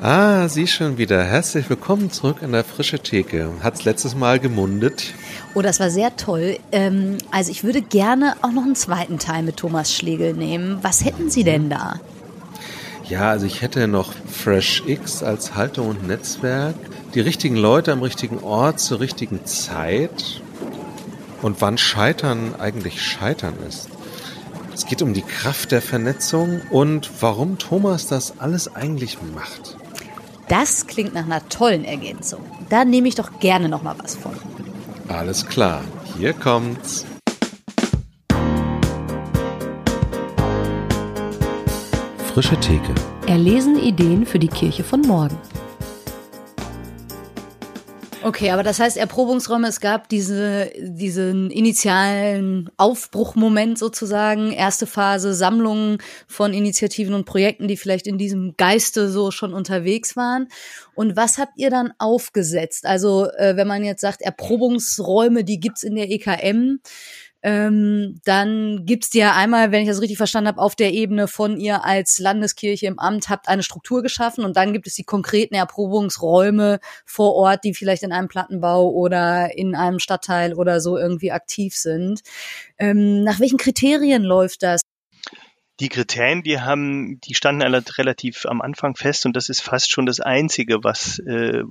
Ah, Sie schon wieder. Herzlich willkommen zurück an der frische Theke. Hat's letztes Mal gemundet? Oh, das war sehr toll. Ähm, also ich würde gerne auch noch einen zweiten Teil mit Thomas Schlegel nehmen. Was hätten Sie denn da? Ja, also ich hätte noch Fresh X als Haltung und Netzwerk. Die richtigen Leute am richtigen Ort zur richtigen Zeit. Und wann Scheitern eigentlich Scheitern ist. Es geht um die Kraft der Vernetzung und warum Thomas das alles eigentlich macht. Das klingt nach einer tollen Ergänzung. Da nehme ich doch gerne noch mal was von. Alles klar, hier kommt's. Frische Theke. Erlesen Ideen für die Kirche von morgen. Okay, aber das heißt Erprobungsräume, es gab diese, diesen initialen Aufbruchmoment sozusagen, erste Phase, Sammlungen von Initiativen und Projekten, die vielleicht in diesem Geiste so schon unterwegs waren. Und was habt ihr dann aufgesetzt? Also äh, wenn man jetzt sagt, Erprobungsräume, die gibt's in der EKM, ähm, dann gibt's dir einmal, wenn ich das richtig verstanden habe, auf der Ebene von ihr als Landeskirche im Amt habt eine Struktur geschaffen und dann gibt es die konkreten Erprobungsräume vor Ort, die vielleicht in einem Plattenbau oder in einem Stadtteil oder so irgendwie aktiv sind. Ähm, nach welchen Kriterien läuft das? Die Kriterien, die haben, die standen alle relativ am Anfang fest und das ist fast schon das Einzige, was äh,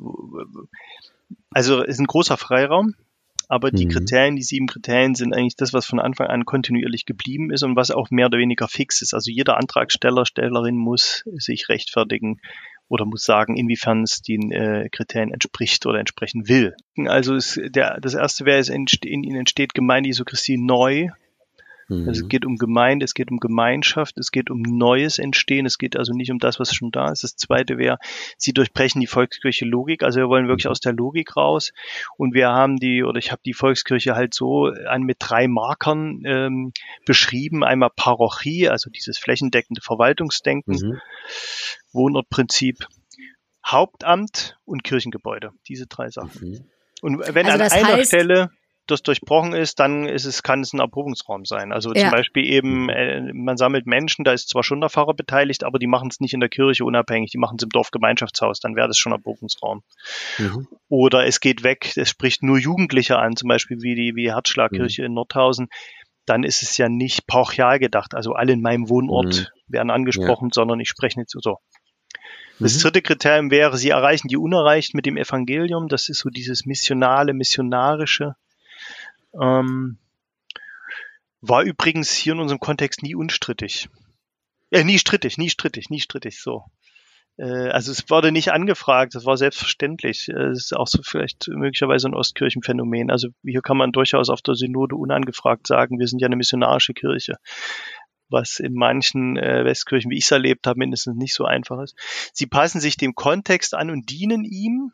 also ist ein großer Freiraum aber die mhm. Kriterien, die sieben Kriterien sind eigentlich das, was von Anfang an kontinuierlich geblieben ist und was auch mehr oder weniger fix ist. Also jeder Antragsteller, Stellerin muss sich rechtfertigen oder muss sagen, inwiefern es den äh, Kriterien entspricht oder entsprechen will. Also ist der, das erste wäre, es in ihnen entsteht Gemeinde Jesu Christi neu Mhm. Also es mhm. geht um Gemeinde, es geht um Gemeinschaft, es geht um neues Entstehen, es geht also nicht um das, was schon da ist. Das zweite wäre, sie durchbrechen die Volkskirche Logik. Also wir wollen wirklich mhm. aus der Logik raus. Und wir haben die, oder ich habe die Volkskirche halt so an mit drei Markern ähm, beschrieben. Einmal Parochie, also dieses flächendeckende Verwaltungsdenken, mhm. Wohnortprinzip, Hauptamt und Kirchengebäude. Diese drei Sachen. Mhm. Und wenn also an einer heißt, Stelle das durchbrochen ist, dann ist es, kann es ein Erprobungsraum sein. Also ja. zum Beispiel eben, äh, man sammelt Menschen, da ist zwar schon der Pfarrer beteiligt, aber die machen es nicht in der Kirche unabhängig, die machen es im Dorfgemeinschaftshaus, dann wäre das schon Erprobungsraum. Mhm. Oder es geht weg, es spricht nur Jugendliche an, zum Beispiel wie die wie Herzschlagkirche mhm. in Nordhausen, dann ist es ja nicht pauchial gedacht. Also alle in meinem Wohnort mhm. werden angesprochen, ja. sondern ich spreche nicht so. Das mhm. dritte Kriterium wäre, sie erreichen die Unerreichten mit dem Evangelium. Das ist so dieses missionale, missionarische. Ähm, war übrigens hier in unserem Kontext nie unstrittig. Äh, nie strittig, nie strittig, nie strittig, so. Äh, also es wurde nicht angefragt, das war selbstverständlich. Es ist auch so vielleicht möglicherweise ein Ostkirchenphänomen. Also hier kann man durchaus auf der Synode unangefragt sagen, wir sind ja eine missionarische Kirche was in manchen äh, Westkirchen, wie ich es erlebt habe, mindestens nicht so einfach ist. Sie passen sich dem Kontext an und dienen ihm.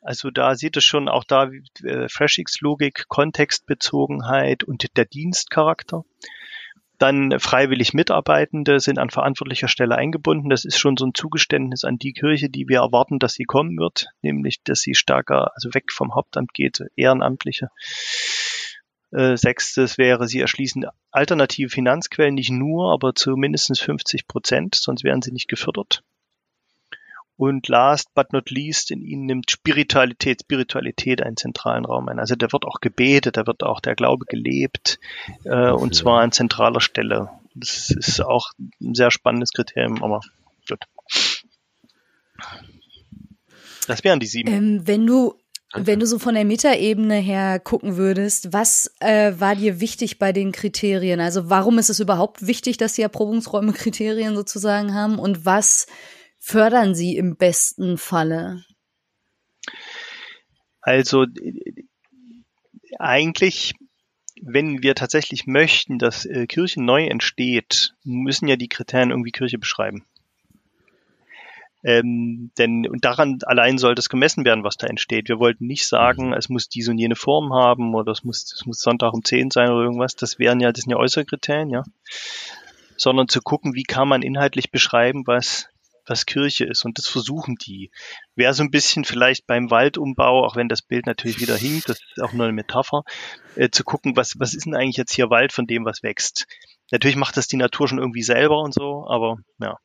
Also da sieht es schon auch da äh, FreshX-Logik, Kontextbezogenheit und der Dienstcharakter. Dann freiwillig Mitarbeitende sind an verantwortlicher Stelle eingebunden. Das ist schon so ein Zugeständnis an die Kirche, die wir erwarten, dass sie kommen wird, nämlich dass sie stärker, also weg vom Hauptamt geht, Ehrenamtliche. Äh, sechstes wäre, sie erschließen alternative Finanzquellen, nicht nur, aber zu mindestens 50 Prozent, sonst werden sie nicht gefördert. Und last but not least, in ihnen nimmt Spiritualität, Spiritualität einen zentralen Raum ein. Also da wird auch gebetet, da wird auch der Glaube gelebt, äh, und zwar an zentraler Stelle. Das ist auch ein sehr spannendes Kriterium, aber gut. Das wären die sieben. Ähm, wenn du wenn du so von der Metaebene her gucken würdest, was äh, war dir wichtig bei den Kriterien? Also warum ist es überhaupt wichtig, dass die Erprobungsräume Kriterien sozusagen haben und was fördern Sie im besten Falle? Also eigentlich, wenn wir tatsächlich möchten, dass äh, Kirche neu entsteht, müssen ja die Kriterien irgendwie Kirche beschreiben. Ähm, denn und daran allein soll das gemessen werden, was da entsteht. Wir wollten nicht sagen, es muss diese und jene Form haben oder es muss, es muss Sonntag um 10 sein oder irgendwas. Das wären ja, das sind ja äußere Kriterien, ja. Sondern zu gucken, wie kann man inhaltlich beschreiben, was was Kirche ist. Und das versuchen die. Wäre so ein bisschen vielleicht beim Waldumbau, auch wenn das Bild natürlich wieder hinkt, das ist auch nur eine Metapher, äh, zu gucken, was, was ist denn eigentlich jetzt hier Wald von dem, was wächst. Natürlich macht das die Natur schon irgendwie selber und so, aber ja.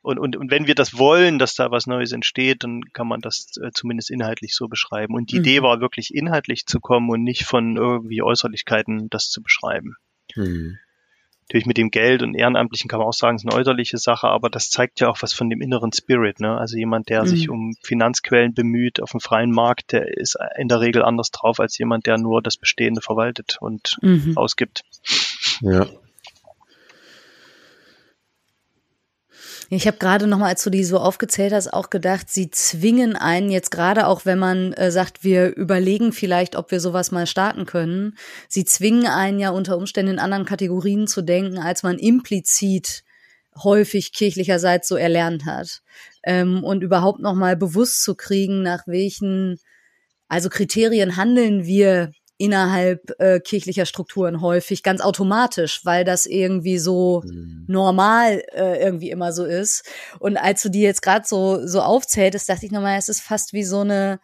und, und, und wenn wir das wollen, dass da was Neues entsteht, dann kann man das äh, zumindest inhaltlich so beschreiben. Und die mhm. Idee war wirklich inhaltlich zu kommen und nicht von irgendwie Äußerlichkeiten das zu beschreiben. Mhm. Natürlich mit dem Geld und Ehrenamtlichen kann man auch sagen, es ist eine äußerliche Sache, aber das zeigt ja auch was von dem inneren Spirit. Ne? Also jemand, der mhm. sich um Finanzquellen bemüht auf dem freien Markt, der ist in der Regel anders drauf als jemand, der nur das Bestehende verwaltet und mhm. ausgibt. Ja. Ich habe gerade noch mal, als du die so aufgezählt hast, auch gedacht, sie zwingen einen jetzt gerade auch, wenn man äh, sagt, wir überlegen vielleicht, ob wir sowas mal starten können. Sie zwingen einen ja unter Umständen in anderen Kategorien zu denken, als man implizit häufig kirchlicherseits so erlernt hat ähm, und überhaupt noch mal bewusst zu kriegen, nach welchen also Kriterien handeln wir innerhalb äh, kirchlicher Strukturen häufig ganz automatisch, weil das irgendwie so mhm. normal äh, irgendwie immer so ist. Und als du die jetzt gerade so so aufzähltest, dachte ich nochmal, es ist fast wie so eine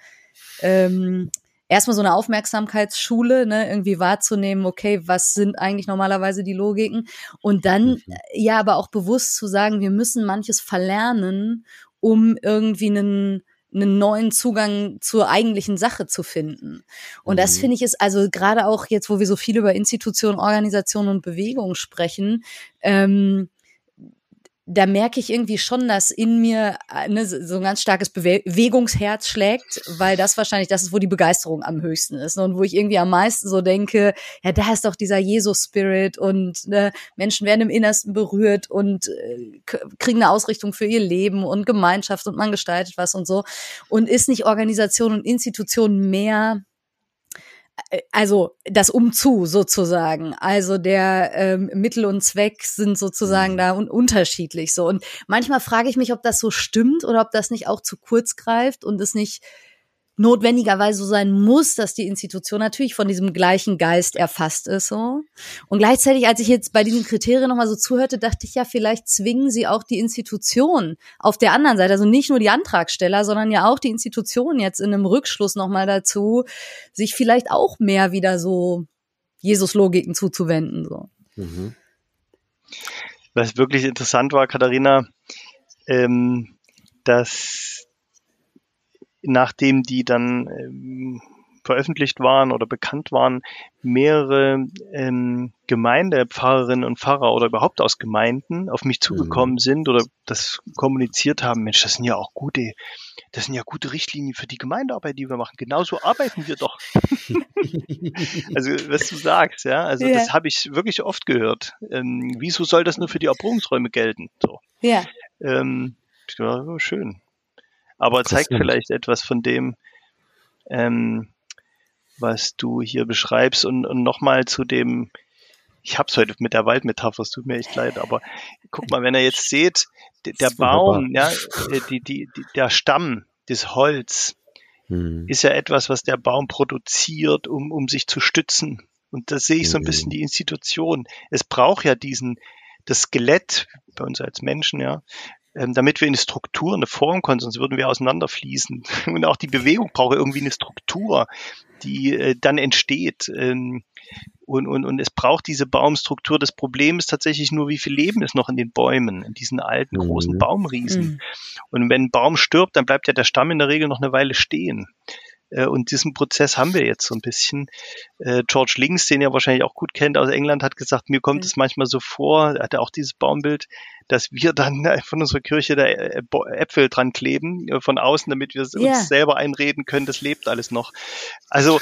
ähm, erstmal so eine Aufmerksamkeitsschule, ne, irgendwie wahrzunehmen, okay, was sind eigentlich normalerweise die Logiken? Und dann mhm. ja, aber auch bewusst zu sagen, wir müssen manches verlernen, um irgendwie einen einen neuen Zugang zur eigentlichen Sache zu finden. Und das mhm. finde ich ist also gerade auch jetzt, wo wir so viel über Institutionen, Organisationen und Bewegungen sprechen, ähm, da merke ich irgendwie schon, dass in mir ne, so ein ganz starkes Bewegungsherz schlägt, weil das wahrscheinlich das ist, wo die Begeisterung am höchsten ist ne, und wo ich irgendwie am meisten so denke, ja, da ist doch dieser Jesus-Spirit und ne, Menschen werden im Innersten berührt und äh, kriegen eine Ausrichtung für ihr Leben und Gemeinschaft und man gestaltet was und so. Und ist nicht Organisation und Institution mehr äh, also das Umzu sozusagen. Also der ähm, Mittel und Zweck sind sozusagen mhm. da un unterschiedlich so. Und manchmal frage ich mich, ob das so stimmt oder ob das nicht auch zu kurz greift und es nicht notwendigerweise so sein muss, dass die Institution natürlich von diesem gleichen Geist erfasst ist, so. Und gleichzeitig, als ich jetzt bei diesen Kriterien nochmal so zuhörte, dachte ich ja, vielleicht zwingen sie auch die Institution auf der anderen Seite, also nicht nur die Antragsteller, sondern ja auch die Institution jetzt in einem Rückschluss nochmal dazu, sich vielleicht auch mehr wieder so Jesus-Logiken zuzuwenden, so. Mhm. Was wirklich interessant war, Katharina, ähm, dass nachdem die dann ähm, veröffentlicht waren oder bekannt waren, mehrere ähm, Gemeindepfarrerinnen und Pfarrer oder überhaupt aus Gemeinden auf mich zugekommen mhm. sind oder das kommuniziert haben, Mensch, das sind ja auch gute, das sind ja gute Richtlinien für die Gemeindearbeit, die wir machen. Genauso arbeiten wir doch. also, was du sagst, ja, also ja. das habe ich wirklich oft gehört. Ähm, wieso soll das nur für die Erprobungsräume gelten? So. Ja. Ähm, ja, schön aber zeigt vielleicht etwas von dem, ähm, was du hier beschreibst und, und nochmal zu dem, ich hab's heute mit der Waldmetapher, es tut mir echt leid, aber guck mal, wenn ihr jetzt seht, der Baum, ja, äh, die, die, die, der Stamm, das Holz, hm. ist ja etwas, was der Baum produziert, um, um sich zu stützen. Und da sehe ich so ein bisschen hm. die Institution. Es braucht ja diesen, das Skelett bei uns als Menschen, ja, damit wir eine Struktur, eine Form können, sonst würden wir auseinanderfließen. Und auch die Bewegung braucht irgendwie eine Struktur, die äh, dann entsteht. Ähm, und, und, und es braucht diese Baumstruktur. Das Problem ist tatsächlich nur, wie viel Leben ist noch in den Bäumen, in diesen alten, mhm. großen Baumriesen. Mhm. Und wenn ein Baum stirbt, dann bleibt ja der Stamm in der Regel noch eine Weile stehen. Äh, und diesen Prozess haben wir jetzt so ein bisschen. Äh, George Links, den ihr wahrscheinlich auch gut kennt aus England, hat gesagt, mir kommt es manchmal so vor, er hatte auch dieses Baumbild, dass wir dann von unserer Kirche da äh, Äpfel dran kleben von außen, damit wir yeah. uns selber einreden können, das lebt alles noch. Also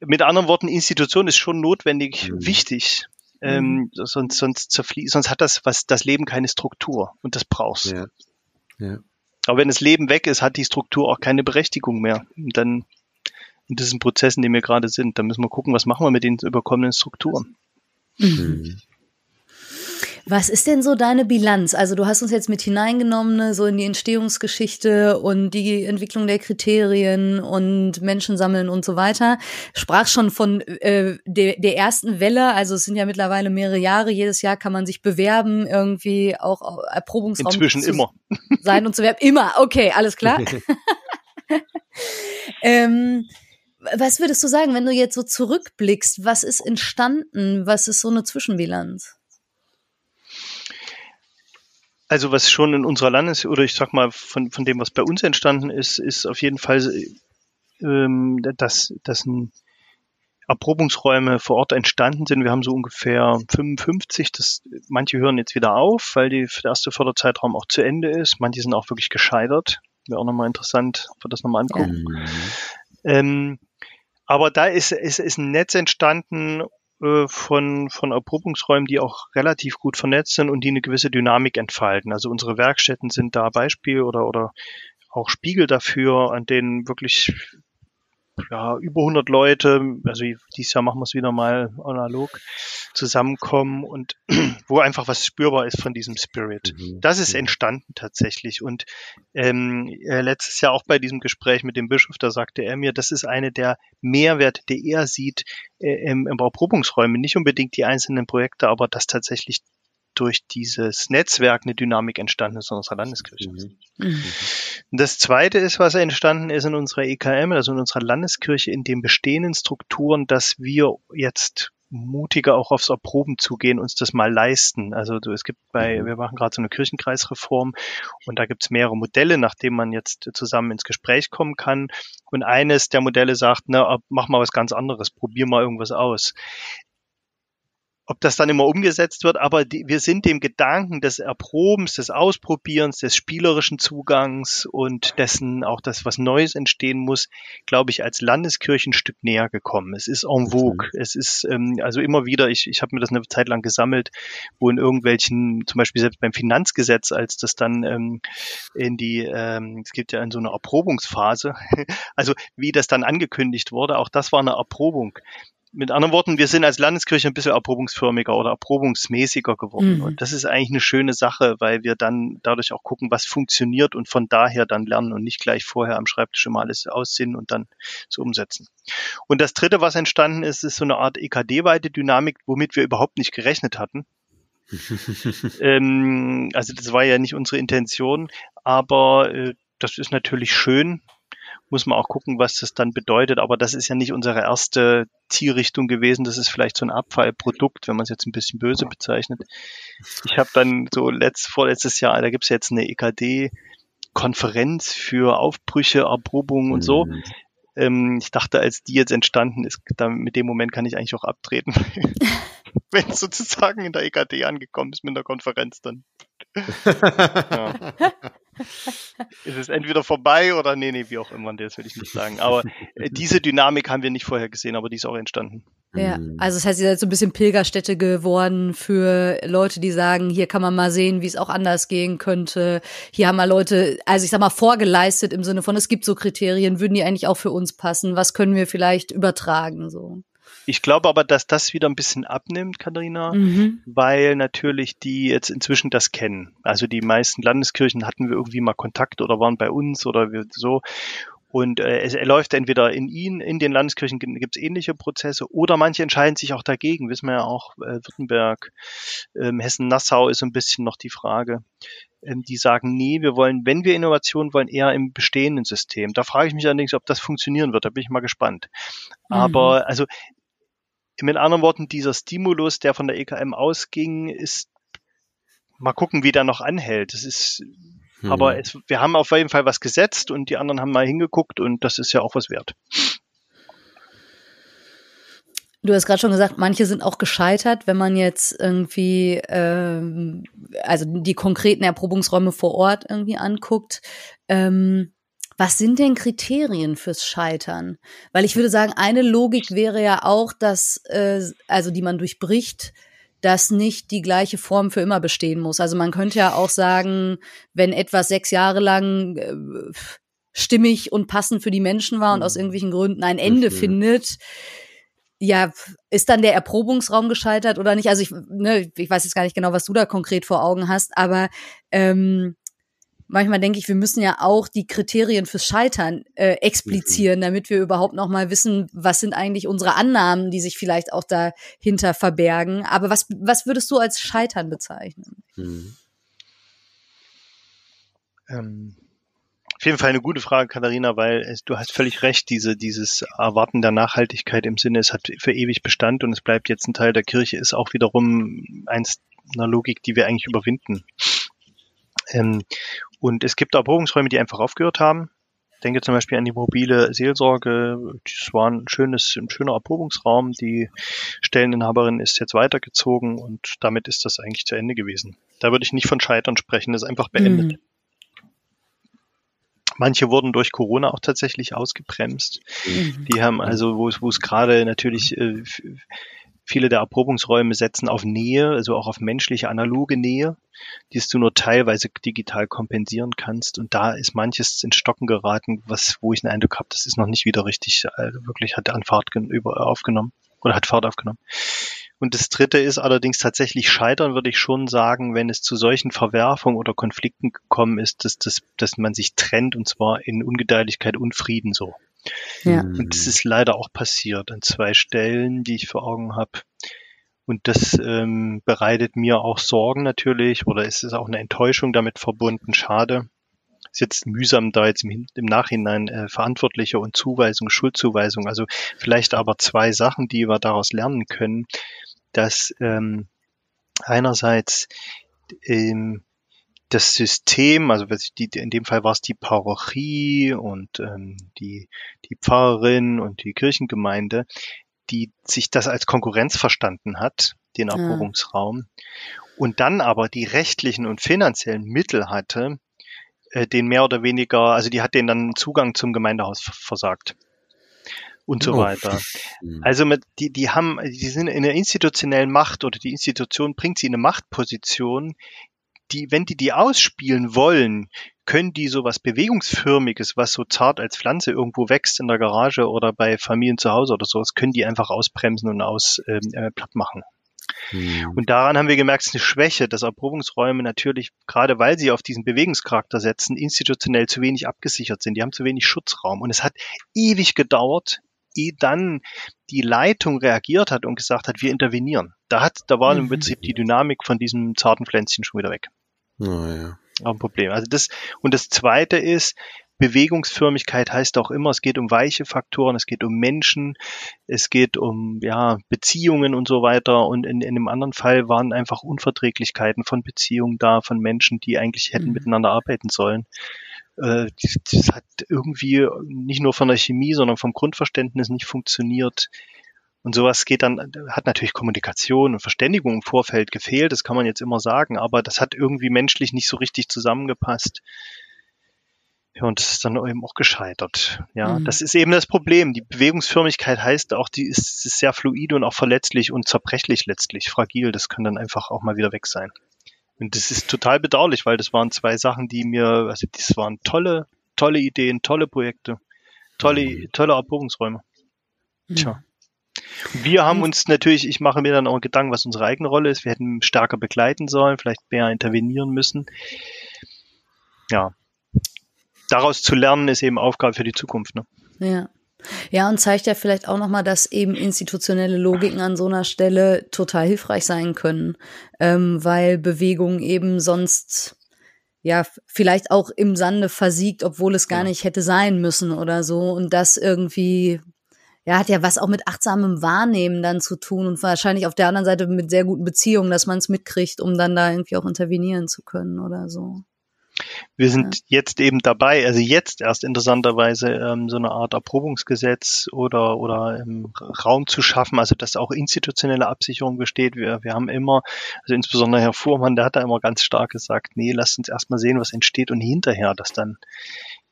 mit anderen Worten, Institution ist schon notwendig, mhm. wichtig. Ähm, mhm. sonst, sonst, sonst hat das was das Leben keine Struktur und das brauchst. Ja. Ja. Aber wenn das Leben weg ist, hat die Struktur auch keine Berechtigung mehr. Und dann in diesen Prozessen, die wir gerade sind, da müssen wir gucken, was machen wir mit den überkommenen Strukturen. Mhm. Was ist denn so deine Bilanz? Also du hast uns jetzt mit hineingenommen, ne, so in die Entstehungsgeschichte und die Entwicklung der Kriterien und Menschen sammeln und so weiter. Sprach schon von äh, der, der ersten Welle, also es sind ja mittlerweile mehrere Jahre, jedes Jahr kann man sich bewerben, irgendwie auch Erprobungsraum Inzwischen immer. sein und zu werben. Immer, okay, alles klar. ähm, was würdest du sagen, wenn du jetzt so zurückblickst, was ist entstanden? Was ist so eine Zwischenbilanz? Also was schon in unserer Landes- oder ich sag mal von, von dem, was bei uns entstanden ist, ist auf jeden Fall, ähm, dass, dass ein Erprobungsräume vor Ort entstanden sind. Wir haben so ungefähr 55. Das, manche hören jetzt wieder auf, weil die, der erste Förderzeitraum auch zu Ende ist. Manche sind auch wirklich gescheitert. Wäre auch nochmal interessant, ob wir das nochmal angucken. Ja. Ähm, aber da ist, ist, ist ein Netz entstanden von, von Erprobungsräumen, die auch relativ gut vernetzt sind und die eine gewisse Dynamik entfalten. Also unsere Werkstätten sind da Beispiel oder, oder auch Spiegel dafür, an denen wirklich ja, über 100 Leute, also dieses Jahr machen wir es wieder mal analog, zusammenkommen und wo einfach was spürbar ist von diesem Spirit. Mhm. Das ist mhm. entstanden tatsächlich. Und ähm, äh, letztes Jahr auch bei diesem Gespräch mit dem Bischof, da sagte er mir, das ist eine der Mehrwerte, die er sieht äh, im, im Erprobungsräume. Nicht unbedingt die einzelnen Projekte, aber dass tatsächlich durch dieses Netzwerk eine Dynamik entstanden ist in unserer Landeskirche. Mhm. Mhm. Das zweite ist, was entstanden ist in unserer EKM, also in unserer Landeskirche, in den bestehenden Strukturen, dass wir jetzt mutiger auch aufs Erproben zugehen, uns das mal leisten. Also es gibt bei, mhm. wir machen gerade so eine Kirchenkreisreform und da gibt es mehrere Modelle, nach denen man jetzt zusammen ins Gespräch kommen kann. Und eines der Modelle sagt, na, mach mal was ganz anderes, probier mal irgendwas aus ob das dann immer umgesetzt wird, aber die, wir sind dem Gedanken des Erprobens, des Ausprobierens, des spielerischen Zugangs und dessen auch das, was Neues entstehen muss, glaube ich, als Landeskirche ein Stück näher gekommen. Es ist en vogue. Es ist ähm, also immer wieder, ich, ich habe mir das eine Zeit lang gesammelt, wo in irgendwelchen, zum Beispiel selbst beim Finanzgesetz, als das dann ähm, in die, ähm, es gibt ja in so eine Erprobungsphase, also wie das dann angekündigt wurde, auch das war eine Erprobung mit anderen Worten, wir sind als Landeskirche ein bisschen erprobungsförmiger oder erprobungsmäßiger geworden. Mhm. Und das ist eigentlich eine schöne Sache, weil wir dann dadurch auch gucken, was funktioniert und von daher dann lernen und nicht gleich vorher am Schreibtisch immer alles aussehen und dann so umsetzen. Und das dritte, was entstanden ist, ist so eine Art EKD-weite Dynamik, womit wir überhaupt nicht gerechnet hatten. ähm, also das war ja nicht unsere Intention, aber äh, das ist natürlich schön, muss man auch gucken, was das dann bedeutet. Aber das ist ja nicht unsere erste Zielrichtung gewesen. Das ist vielleicht so ein Abfallprodukt, wenn man es jetzt ein bisschen böse bezeichnet. Ich habe dann so letzt, vorletztes Jahr, da gibt es jetzt eine EKD-Konferenz für Aufbrüche, Erprobungen und so. Mhm. Ähm, ich dachte, als die jetzt entstanden ist, dann mit dem Moment kann ich eigentlich auch abtreten. wenn es sozusagen in der EKD angekommen ist mit der Konferenz dann. ja. ist es entweder vorbei oder nee, nee, wie auch immer, das will ich nicht sagen. Aber äh, diese Dynamik haben wir nicht vorher gesehen, aber die ist auch entstanden. Ja, mhm. also das heißt, ihr seid so ein bisschen Pilgerstätte geworden für Leute, die sagen, hier kann man mal sehen, wie es auch anders gehen könnte. Hier haben mal Leute, also ich sag mal, vorgeleistet im Sinne von, es gibt so Kriterien, würden die eigentlich auch für uns passen? Was können wir vielleicht übertragen, so? Ich glaube aber, dass das wieder ein bisschen abnimmt, Katharina, mhm. weil natürlich die jetzt inzwischen das kennen. Also die meisten Landeskirchen hatten wir irgendwie mal Kontakt oder waren bei uns oder so. Und äh, es läuft entweder in ihnen, in den Landeskirchen gibt es ähnliche Prozesse, oder manche entscheiden sich auch dagegen. Wissen wir ja auch, äh, Württemberg, ähm, Hessen-Nassau ist ein bisschen noch die Frage. Ähm, die sagen, nee, wir wollen, wenn wir Innovation wollen, eher im bestehenden System. Da frage ich mich allerdings, ob das funktionieren wird. Da bin ich mal gespannt. Mhm. Aber also mit anderen Worten, dieser Stimulus, der von der EKM ausging, ist mal gucken, wie der noch anhält. Das ist, hm. aber es, wir haben auf jeden Fall was gesetzt und die anderen haben mal hingeguckt und das ist ja auch was wert. Du hast gerade schon gesagt, manche sind auch gescheitert, wenn man jetzt irgendwie, ähm, also die konkreten Erprobungsräume vor Ort irgendwie anguckt. Ähm, was sind denn Kriterien fürs Scheitern? Weil ich würde sagen, eine Logik wäre ja auch, dass, äh, also die man durchbricht, dass nicht die gleiche Form für immer bestehen muss. Also man könnte ja auch sagen, wenn etwas sechs Jahre lang äh, stimmig und passend für die Menschen war und aus mhm. irgendwelchen Gründen ein Ende findet, ja, ist dann der Erprobungsraum gescheitert oder nicht? Also ich, ne, ich weiß jetzt gar nicht genau, was du da konkret vor Augen hast, aber ähm, manchmal denke ich, wir müssen ja auch die Kriterien fürs Scheitern äh, explizieren, damit wir überhaupt noch mal wissen, was sind eigentlich unsere Annahmen, die sich vielleicht auch dahinter verbergen. Aber was, was würdest du als Scheitern bezeichnen? Mhm. Ähm, auf jeden Fall eine gute Frage, Katharina, weil es, du hast völlig recht, diese, dieses Erwarten der Nachhaltigkeit im Sinne, es hat für ewig Bestand und es bleibt jetzt ein Teil der Kirche, ist auch wiederum eins einer Logik, die wir eigentlich überwinden Ähm, und es gibt Erprobungsräume, die einfach aufgehört haben. Ich denke zum Beispiel an die mobile Seelsorge. Das war ein schönes, ein schöner Erprobungsraum. Die Stelleninhaberin ist jetzt weitergezogen und damit ist das eigentlich zu Ende gewesen. Da würde ich nicht von Scheitern sprechen. Das ist einfach beendet. Mhm. Manche wurden durch Corona auch tatsächlich ausgebremst. Mhm. Die haben also, wo es, gerade natürlich äh, viele der Erprobungsräume setzen auf Nähe, also auch auf menschliche, analoge Nähe, die du nur teilweise digital kompensieren kannst. Und da ist manches in Stocken geraten, was, wo ich den Eindruck habe, das ist noch nicht wieder richtig, äh, wirklich hat an Fahrt über, aufgenommen oder hat Fahrt aufgenommen. Und das dritte ist allerdings tatsächlich scheitern, würde ich schon sagen, wenn es zu solchen Verwerfungen oder Konflikten gekommen ist, dass, dass, dass man sich trennt und zwar in Ungedeihlichkeit und Frieden so. Ja. Und das ist leider auch passiert an zwei Stellen, die ich vor Augen habe. Und das ähm, bereitet mir auch Sorgen natürlich oder es ist auch eine Enttäuschung damit verbunden. Schade. Ist jetzt mühsam, da jetzt im, im Nachhinein äh, Verantwortliche und Zuweisung, Schuldzuweisung. Also vielleicht aber zwei Sachen, die wir daraus lernen können dass ähm, einerseits ähm, das System, also die, in dem Fall war es die Parochie und ähm, die, die Pfarrerin und die Kirchengemeinde, die sich das als Konkurrenz verstanden hat, den Erprobungsraum, ja. und dann aber die rechtlichen und finanziellen Mittel hatte, äh, den mehr oder weniger, also die hat denen dann Zugang zum Gemeindehaus versagt und so weiter. Also mit, die, die haben, die sind in einer institutionellen Macht oder die Institution bringt sie in eine Machtposition, die, wenn die die ausspielen wollen, können die sowas Bewegungsförmiges, was so zart als Pflanze irgendwo wächst in der Garage oder bei Familien zu Hause oder sowas, können die einfach ausbremsen und aus ähm, äh, platt machen. Hm. Und daran haben wir gemerkt, es ist eine Schwäche, dass Erprobungsräume natürlich, gerade weil sie auf diesen Bewegungscharakter setzen, institutionell zu wenig abgesichert sind. Die haben zu wenig Schutzraum. Und es hat ewig gedauert, ehe dann die Leitung reagiert hat und gesagt hat, wir intervenieren. Da hat, da war mhm. im Prinzip die Dynamik von diesem zarten Pflänzchen schon wieder weg. Oh, ja. Auch ein Problem. Also das, und das zweite ist, Bewegungsförmigkeit heißt auch immer, es geht um weiche Faktoren, es geht um Menschen, es geht um ja, Beziehungen und so weiter. Und in, in einem anderen Fall waren einfach Unverträglichkeiten von Beziehungen da, von Menschen, die eigentlich hätten mhm. miteinander arbeiten sollen äh, das, das hat irgendwie nicht nur von der Chemie, sondern vom Grundverständnis nicht funktioniert. Und sowas geht dann, hat natürlich Kommunikation und Verständigung im Vorfeld gefehlt, das kann man jetzt immer sagen, aber das hat irgendwie menschlich nicht so richtig zusammengepasst. Ja, und das ist dann eben auch gescheitert. Ja, mhm. das ist eben das Problem. Die Bewegungsförmigkeit heißt auch, die ist, ist sehr fluide und auch verletzlich und zerbrechlich letztlich, fragil. Das kann dann einfach auch mal wieder weg sein. Und das ist total bedauerlich, weil das waren zwei Sachen, die mir, also das waren tolle, tolle Ideen, tolle Projekte, tolle, mhm. tolle Erprobungsräume. Mhm. Tja. Wir haben uns natürlich, ich mache mir dann auch Gedanken, was unsere eigene Rolle ist. Wir hätten stärker begleiten sollen, vielleicht mehr intervenieren müssen. Ja. Daraus zu lernen ist eben Aufgabe für die Zukunft. Ne? Ja. Ja, und zeigt ja vielleicht auch nochmal, dass eben institutionelle Logiken an so einer Stelle total hilfreich sein können, ähm, weil Bewegung eben sonst ja vielleicht auch im Sande versiegt, obwohl es gar nicht hätte sein müssen oder so. Und das irgendwie, ja, hat ja was auch mit achtsamem Wahrnehmen dann zu tun und wahrscheinlich auf der anderen Seite mit sehr guten Beziehungen, dass man es mitkriegt, um dann da irgendwie auch intervenieren zu können oder so. Wir sind ja. jetzt eben dabei, also jetzt erst interessanterweise ähm, so eine Art Erprobungsgesetz oder, oder ähm, Raum zu schaffen, also dass auch institutionelle Absicherung besteht. Wir, wir haben immer, also insbesondere Herr Fuhrmann, der hat da immer ganz stark gesagt, nee, lasst uns erstmal sehen, was entsteht und hinterher das dann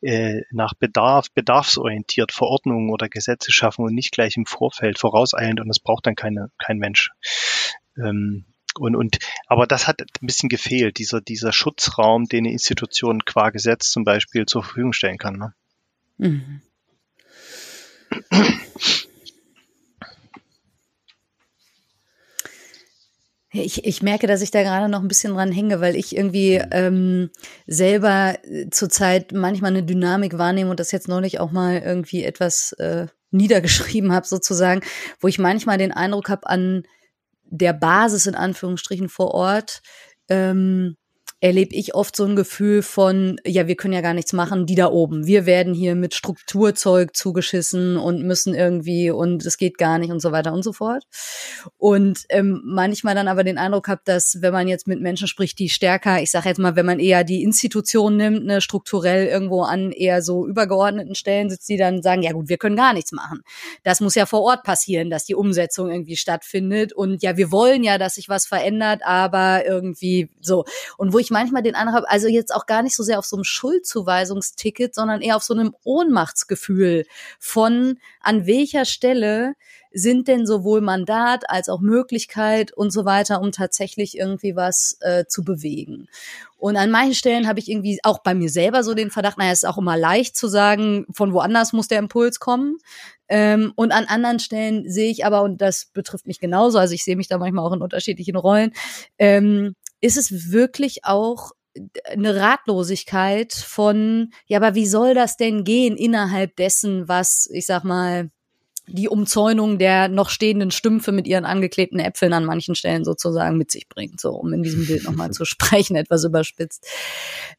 äh, nach Bedarf, bedarfsorientiert Verordnungen oder Gesetze schaffen und nicht gleich im Vorfeld vorauseilend und das braucht dann keine, kein Mensch. Ähm, und, und, aber das hat ein bisschen gefehlt, dieser, dieser Schutzraum, den eine Institution qua Gesetz zum Beispiel zur Verfügung stellen kann. Ne? Mhm. Ich, ich merke, dass ich da gerade noch ein bisschen dran hänge, weil ich irgendwie ähm, selber zurzeit manchmal eine Dynamik wahrnehme und das jetzt neulich auch mal irgendwie etwas äh, niedergeschrieben habe, sozusagen, wo ich manchmal den Eindruck habe, an der Basis in Anführungsstrichen vor Ort, ähm, erlebe ich oft so ein Gefühl von, ja, wir können ja gar nichts machen, die da oben. Wir werden hier mit Strukturzeug zugeschissen und müssen irgendwie und es geht gar nicht und so weiter und so fort. Und ähm, manchmal dann aber den Eindruck habe, dass wenn man jetzt mit Menschen spricht, die stärker, ich sage jetzt mal, wenn man eher die Institution nimmt, ne, strukturell irgendwo an eher so übergeordneten Stellen sitzt, die dann sagen, ja gut, wir können gar nichts machen. Das muss ja vor Ort passieren, dass die Umsetzung irgendwie stattfindet. Und ja, wir wollen ja, dass sich was verändert, aber irgendwie so. Und wo ich manchmal den Eindruck habe, also jetzt auch gar nicht so sehr auf so einem Schuldzuweisungsticket, sondern eher auf so einem Ohnmachtsgefühl von an welcher Stelle sind denn sowohl Mandat als auch Möglichkeit und so weiter, um tatsächlich irgendwie was äh, zu bewegen. Und an manchen Stellen habe ich irgendwie auch bei mir selber so den Verdacht, naja, es ist auch immer leicht zu sagen, von woanders muss der Impuls kommen. Ähm, und an anderen Stellen sehe ich aber, und das betrifft mich genauso, also ich sehe mich da manchmal auch in unterschiedlichen Rollen, ähm, ist es wirklich auch eine Ratlosigkeit von, ja, aber wie soll das denn gehen innerhalb dessen, was, ich sag mal, die Umzäunung der noch stehenden Stümpfe mit ihren angeklebten Äpfeln an manchen Stellen sozusagen mit sich bringt, so um in diesem Bild nochmal zu sprechen, etwas überspitzt.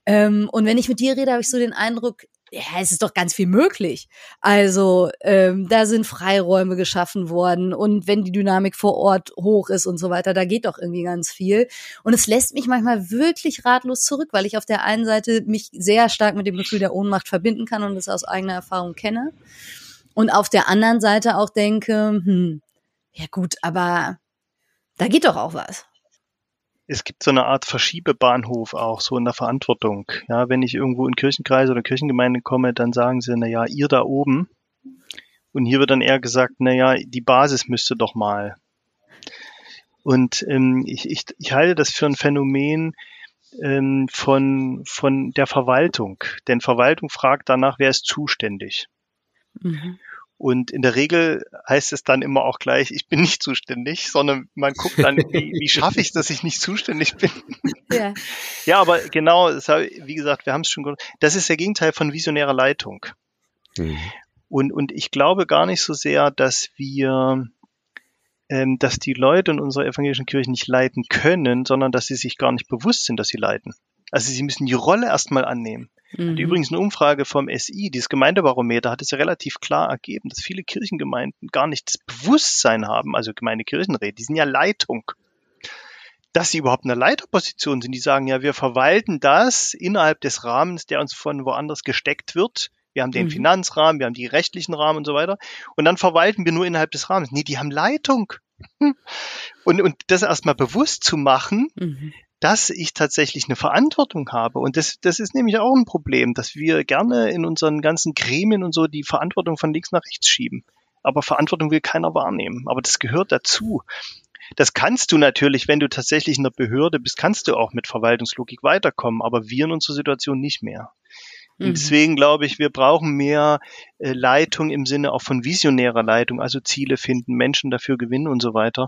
Ähm, und wenn ich mit dir rede, habe ich so den Eindruck, ja, es ist doch ganz viel möglich. Also ähm, da sind Freiräume geschaffen worden und wenn die Dynamik vor Ort hoch ist und so weiter, da geht doch irgendwie ganz viel. Und es lässt mich manchmal wirklich ratlos zurück, weil ich auf der einen Seite mich sehr stark mit dem Gefühl der Ohnmacht verbinden kann und das aus eigener Erfahrung kenne. Und auf der anderen Seite auch denke, hm, ja gut, aber da geht doch auch was es gibt so eine Art Verschiebebahnhof auch so in der Verantwortung. Ja, wenn ich irgendwo in Kirchenkreise oder Kirchengemeinde komme, dann sagen sie, na ja, ihr da oben. Und hier wird dann eher gesagt, na ja, die Basis müsste doch mal. Und ähm, ich, ich, ich halte das für ein Phänomen ähm, von, von der Verwaltung. Denn Verwaltung fragt danach, wer ist zuständig. Mhm. Und in der Regel heißt es dann immer auch gleich, ich bin nicht zuständig, sondern man guckt dann, wie, wie schaffe ich es, dass ich nicht zuständig bin. Ja, ja aber genau, wie gesagt, wir haben es schon gehört, das ist der Gegenteil von visionärer Leitung. Mhm. Und, und ich glaube gar nicht so sehr, dass wir, ähm, dass die Leute in unserer evangelischen Kirche nicht leiten können, sondern dass sie sich gar nicht bewusst sind, dass sie leiten. Also sie müssen die Rolle erstmal annehmen. Mhm. übrigens eine Umfrage vom SI, dieses Gemeindebarometer, hat es ja relativ klar ergeben, dass viele Kirchengemeinden gar nicht das Bewusstsein haben, also Gemeindekirchenräte, die sind ja Leitung, dass sie überhaupt in einer Leiterposition sind. Die sagen ja, wir verwalten das innerhalb des Rahmens, der uns von woanders gesteckt wird. Wir haben den mhm. Finanzrahmen, wir haben die rechtlichen Rahmen und so weiter. Und dann verwalten wir nur innerhalb des Rahmens. Nee, die haben Leitung. Und, und das erstmal bewusst zu machen, mhm dass ich tatsächlich eine Verantwortung habe. Und das, das ist nämlich auch ein Problem, dass wir gerne in unseren ganzen Gremien und so die Verantwortung von links nach rechts schieben. Aber Verantwortung will keiner wahrnehmen. Aber das gehört dazu. Das kannst du natürlich, wenn du tatsächlich in der Behörde bist, kannst du auch mit Verwaltungslogik weiterkommen, aber wir in unserer Situation nicht mehr. Und mhm. deswegen glaube ich, wir brauchen mehr äh, Leitung im Sinne auch von visionärer Leitung, also Ziele finden, Menschen dafür gewinnen und so weiter.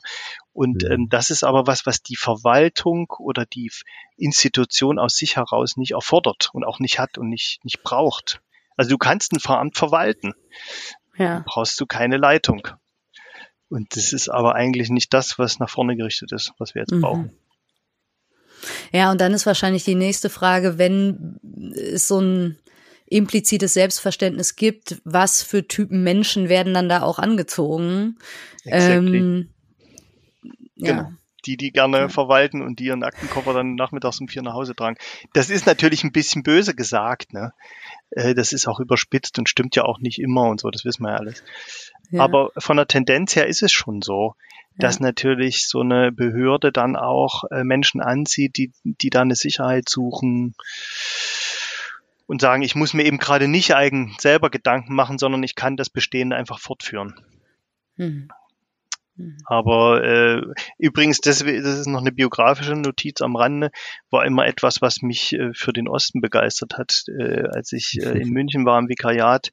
Und mhm. ähm, das ist aber was, was die Verwaltung oder die Institution aus sich heraus nicht erfordert und auch nicht hat und nicht, nicht braucht. Also du kannst ein Veramt verwalten. Ja. Brauchst du keine Leitung. Und das ist aber eigentlich nicht das, was nach vorne gerichtet ist, was wir jetzt mhm. brauchen. Ja, und dann ist wahrscheinlich die nächste Frage, wenn es so ein implizites Selbstverständnis gibt, was für Typen Menschen werden dann da auch angezogen? Exactly. Ähm, ja. Genau. Die, die gerne ja. verwalten und die ihren Aktenkoffer dann nachmittags um vier nach Hause tragen. Das ist natürlich ein bisschen böse gesagt, ne? Äh, das ist auch überspitzt und stimmt ja auch nicht immer und so, das wissen wir ja alles. Ja. Aber von der Tendenz her ist es schon so dass natürlich so eine Behörde dann auch äh, Menschen anzieht, die, die da eine Sicherheit suchen und sagen, ich muss mir eben gerade nicht eigen selber Gedanken machen, sondern ich kann das Bestehende einfach fortführen. Mhm. Mhm. Aber äh, übrigens, das, das ist noch eine biografische Notiz am Rande, war immer etwas, was mich äh, für den Osten begeistert hat, äh, als ich äh, in München war im Vikariat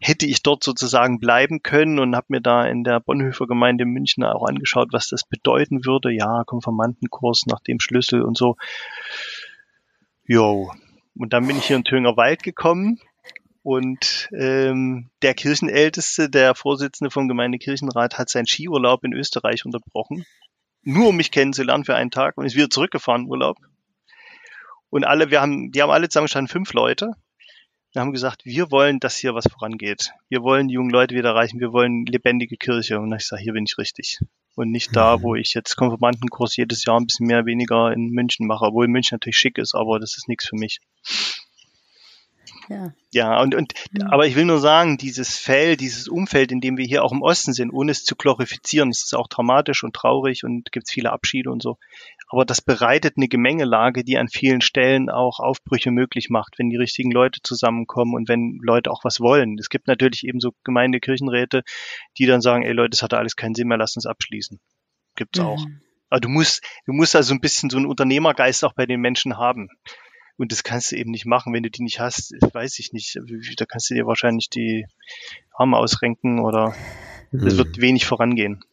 hätte ich dort sozusagen bleiben können und habe mir da in der Bonhoeffer Gemeinde München auch angeschaut, was das bedeuten würde. Ja, Konfirmandenkurs nach dem Schlüssel und so. Jo. Und dann bin ich hier in Thüringer Wald gekommen und ähm, der Kirchenälteste, der Vorsitzende vom Gemeindekirchenrat, hat seinen Skiurlaub in Österreich unterbrochen, nur um mich kennenzulernen für einen Tag und ist wieder zurückgefahren Urlaub. Und alle, wir haben, die haben alle zusammengestanden, fünf Leute. Wir haben gesagt, wir wollen, dass hier was vorangeht. Wir wollen die jungen Leute wieder erreichen. Wir wollen lebendige Kirche. Und ich sage, hier bin ich richtig. Und nicht da, wo ich jetzt Konfirmandenkurs jedes Jahr ein bisschen mehr, weniger in München mache. Obwohl München natürlich schick ist, aber das ist nichts für mich. Ja. Ja, und, und Mhm. aber ich will nur sagen, dieses Feld, dieses Umfeld, in dem wir hier auch im Osten sind, ohne es zu glorifizieren, es ist auch dramatisch und traurig und gibt viele Abschiede und so. Aber das bereitet eine Gemengelage, die an vielen Stellen auch Aufbrüche möglich macht, wenn die richtigen Leute zusammenkommen und wenn Leute auch was wollen. Es gibt natürlich eben so Gemeindekirchenräte, die dann sagen, ey Leute, das hat alles keinen Sinn mehr, lasst uns abschließen. Gibt's auch. Mhm. Aber du musst, du musst also ein bisschen so einen Unternehmergeist auch bei den Menschen haben. Und das kannst du eben nicht machen, wenn du die nicht hast, weiß ich nicht. Da kannst du dir wahrscheinlich die Arme ausrenken oder es wird wenig vorangehen.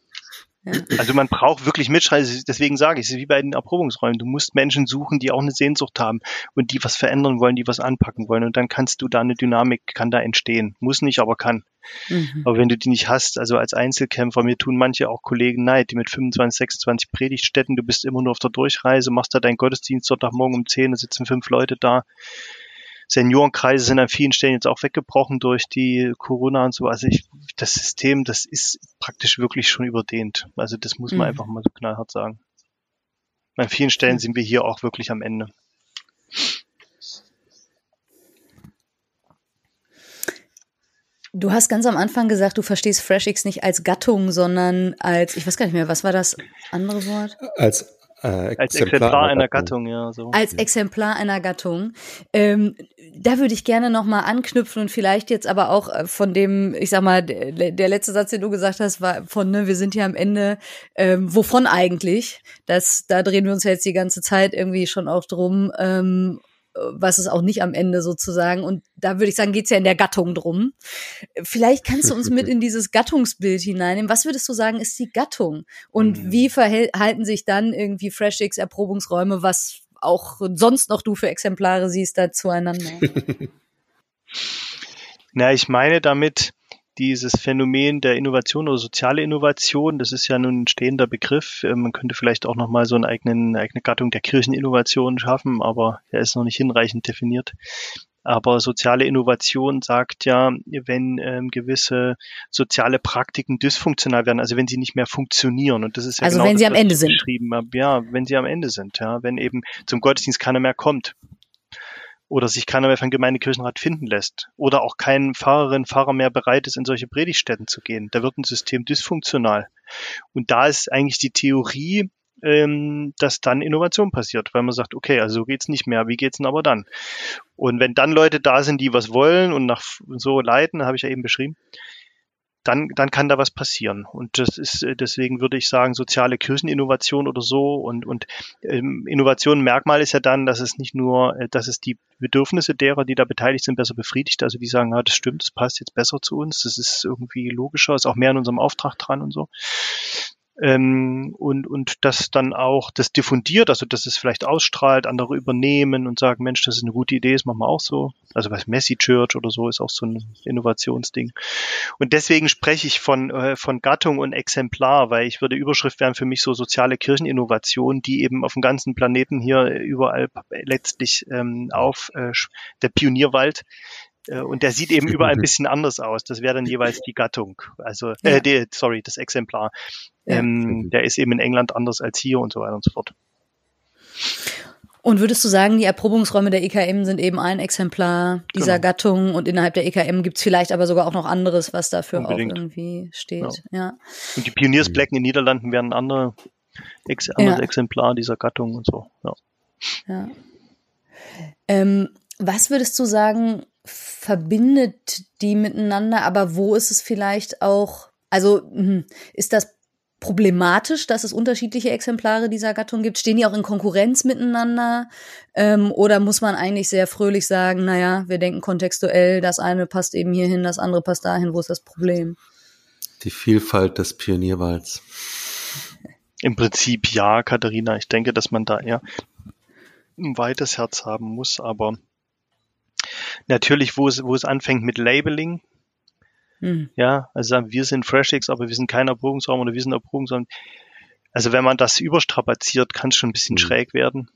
Ja. Also man braucht wirklich Mitschreiter, deswegen sage ich, es ist wie bei den Erprobungsräumen. Du musst Menschen suchen, die auch eine Sehnsucht haben und die was verändern wollen, die was anpacken wollen. Und dann kannst du da eine Dynamik, kann da entstehen. Muss nicht, aber kann. Mhm. Aber wenn du die nicht hast, also als Einzelkämpfer, mir tun manche auch Kollegen neid, die mit 25, 26 Predigtstätten, du bist immer nur auf der Durchreise, machst da deinen Gottesdienst Sonntagmorgen um 10, da sitzen fünf Leute da. Seniorenkreise sind an vielen Stellen jetzt auch weggebrochen durch die Corona und so. Also ich, das System, das ist praktisch wirklich schon überdehnt. Also das muss man Mhm. einfach mal so knallhart sagen. An vielen Stellen sind wir hier auch wirklich am Ende. Du hast ganz am Anfang gesagt, du verstehst FreshX nicht als Gattung, sondern als, ich weiß gar nicht mehr, was war das andere Wort? Als, äh, Als Exemplar einer Gattung, ja, so. Als Exemplar einer Gattung. Ähm, da würde ich gerne nochmal anknüpfen und vielleicht jetzt aber auch äh, von dem, ich sag mal, der, der letzte Satz, den du gesagt hast, war von, ne, wir sind hier am Ende, ähm, wovon eigentlich? Das, da drehen wir uns ja jetzt die ganze Zeit irgendwie schon auch drum, ähm, was ist auch nicht am Ende sozusagen. Und da würde ich sagen, geht's ja in der Gattung drum. Vielleicht kannst du uns mit in dieses Gattungsbild hineinnehmen. Was würdest du sagen, ist die Gattung? Und Mhm. wie verhalten sich dann irgendwie FreshX Erprobungsräume, was auch sonst noch du für Exemplare siehst, da zueinander? Na, ich meine damit dieses Phänomen der Innovation oder soziale Innovation. Das ist ja nun ein stehender Begriff. Äh, Man könnte vielleicht auch nochmal so einen eigenen, eine eigene Gattung der Kircheninnovation schaffen, aber er ist noch nicht hinreichend definiert. Aber soziale Innovation sagt ja, wenn ähm, gewisse soziale Praktiken dysfunktional werden, also wenn sie nicht mehr funktionieren. Und das ist ja Also genau wenn das, sie am Ende sind. habe. Ja, wenn sie am Ende sind. Ja, wenn eben zum Gottesdienst keiner mehr kommt oder sich keiner mehr von Gemeindekirchenrat finden lässt oder auch kein Pfarrerin, Pfarrer mehr bereit ist, in solche Predigtstätten zu gehen. Da wird ein System dysfunktional. Und da ist eigentlich die Theorie, ähm, dass dann Innovation passiert, weil man sagt, okay, also so geht's nicht mehr, wie geht's denn aber dann? Und wenn dann Leute da sind, die was wollen und nach so leiten, habe ich ja eben beschrieben, dann, dann kann da was passieren. Und das ist, äh, deswegen würde ich sagen, soziale Kircheninnovation oder so und, und ähm, Innovation Merkmal ist ja dann, dass es nicht nur, äh, dass es die Bedürfnisse derer, die da beteiligt sind, besser befriedigt. Also die sagen, ja, das stimmt, das passt jetzt besser zu uns, das ist irgendwie logischer, ist auch mehr an unserem Auftrag dran und so. Ähm, und, und das dann auch, das diffundiert, also dass es vielleicht ausstrahlt, andere übernehmen und sagen, Mensch, das ist eine gute Idee, das machen wir auch so. Also was Messi Church oder so ist auch so ein Innovationsding. Und deswegen spreche ich von, äh, von Gattung und Exemplar, weil ich würde Überschrift wären für mich so soziale Kircheninnovation, die eben auf dem ganzen Planeten hier überall letztlich ähm, auf äh, der Pionierwald und der sieht eben überall ein bisschen anders aus. Das wäre dann jeweils die Gattung. Also, Ja. äh, die, sorry, das Exemplar. Ja. Ähm, der ist eben in England anders als hier und so weiter und so fort. Und würdest du sagen, die Erprobungsräume der EKM sind eben ein Exemplar dieser Genau. Gattung und innerhalb der EKM gibt's vielleicht aber sogar auch noch anderes, was dafür Unbedingt. auch irgendwie steht. Ja. Und die Pioniersblecken in den Niederlanden wären ein andere, ex, anderes Ja. Exemplar dieser Gattung und so. Ja. Ja. Ähm, was würdest du sagen, verbindet die miteinander, aber wo ist es vielleicht auch, also hm, ist das problematisch, dass es unterschiedliche Exemplare dieser Gattung gibt? Stehen die auch in Konkurrenz miteinander? Ähm, oder muss man eigentlich sehr fröhlich sagen, naja, wir denken kontextuell, das eine passt eben hierhin, das andere passt dahin, wo ist das Problem? Die Vielfalt des Pionierwalds. Im Prinzip ja, Katharina. Ich denke, dass man da eher ein weites Herz haben muss, aber natürlich, wo es, wo es anfängt mit Labeling, Hm. ja, also sagen, wir sind FreshX, aber wir sind kein Erprobungsraum oder wir sind Erprobungsraum. Also wenn man das überstrapaziert, kann es schon ein bisschen Mhm. schräg werden.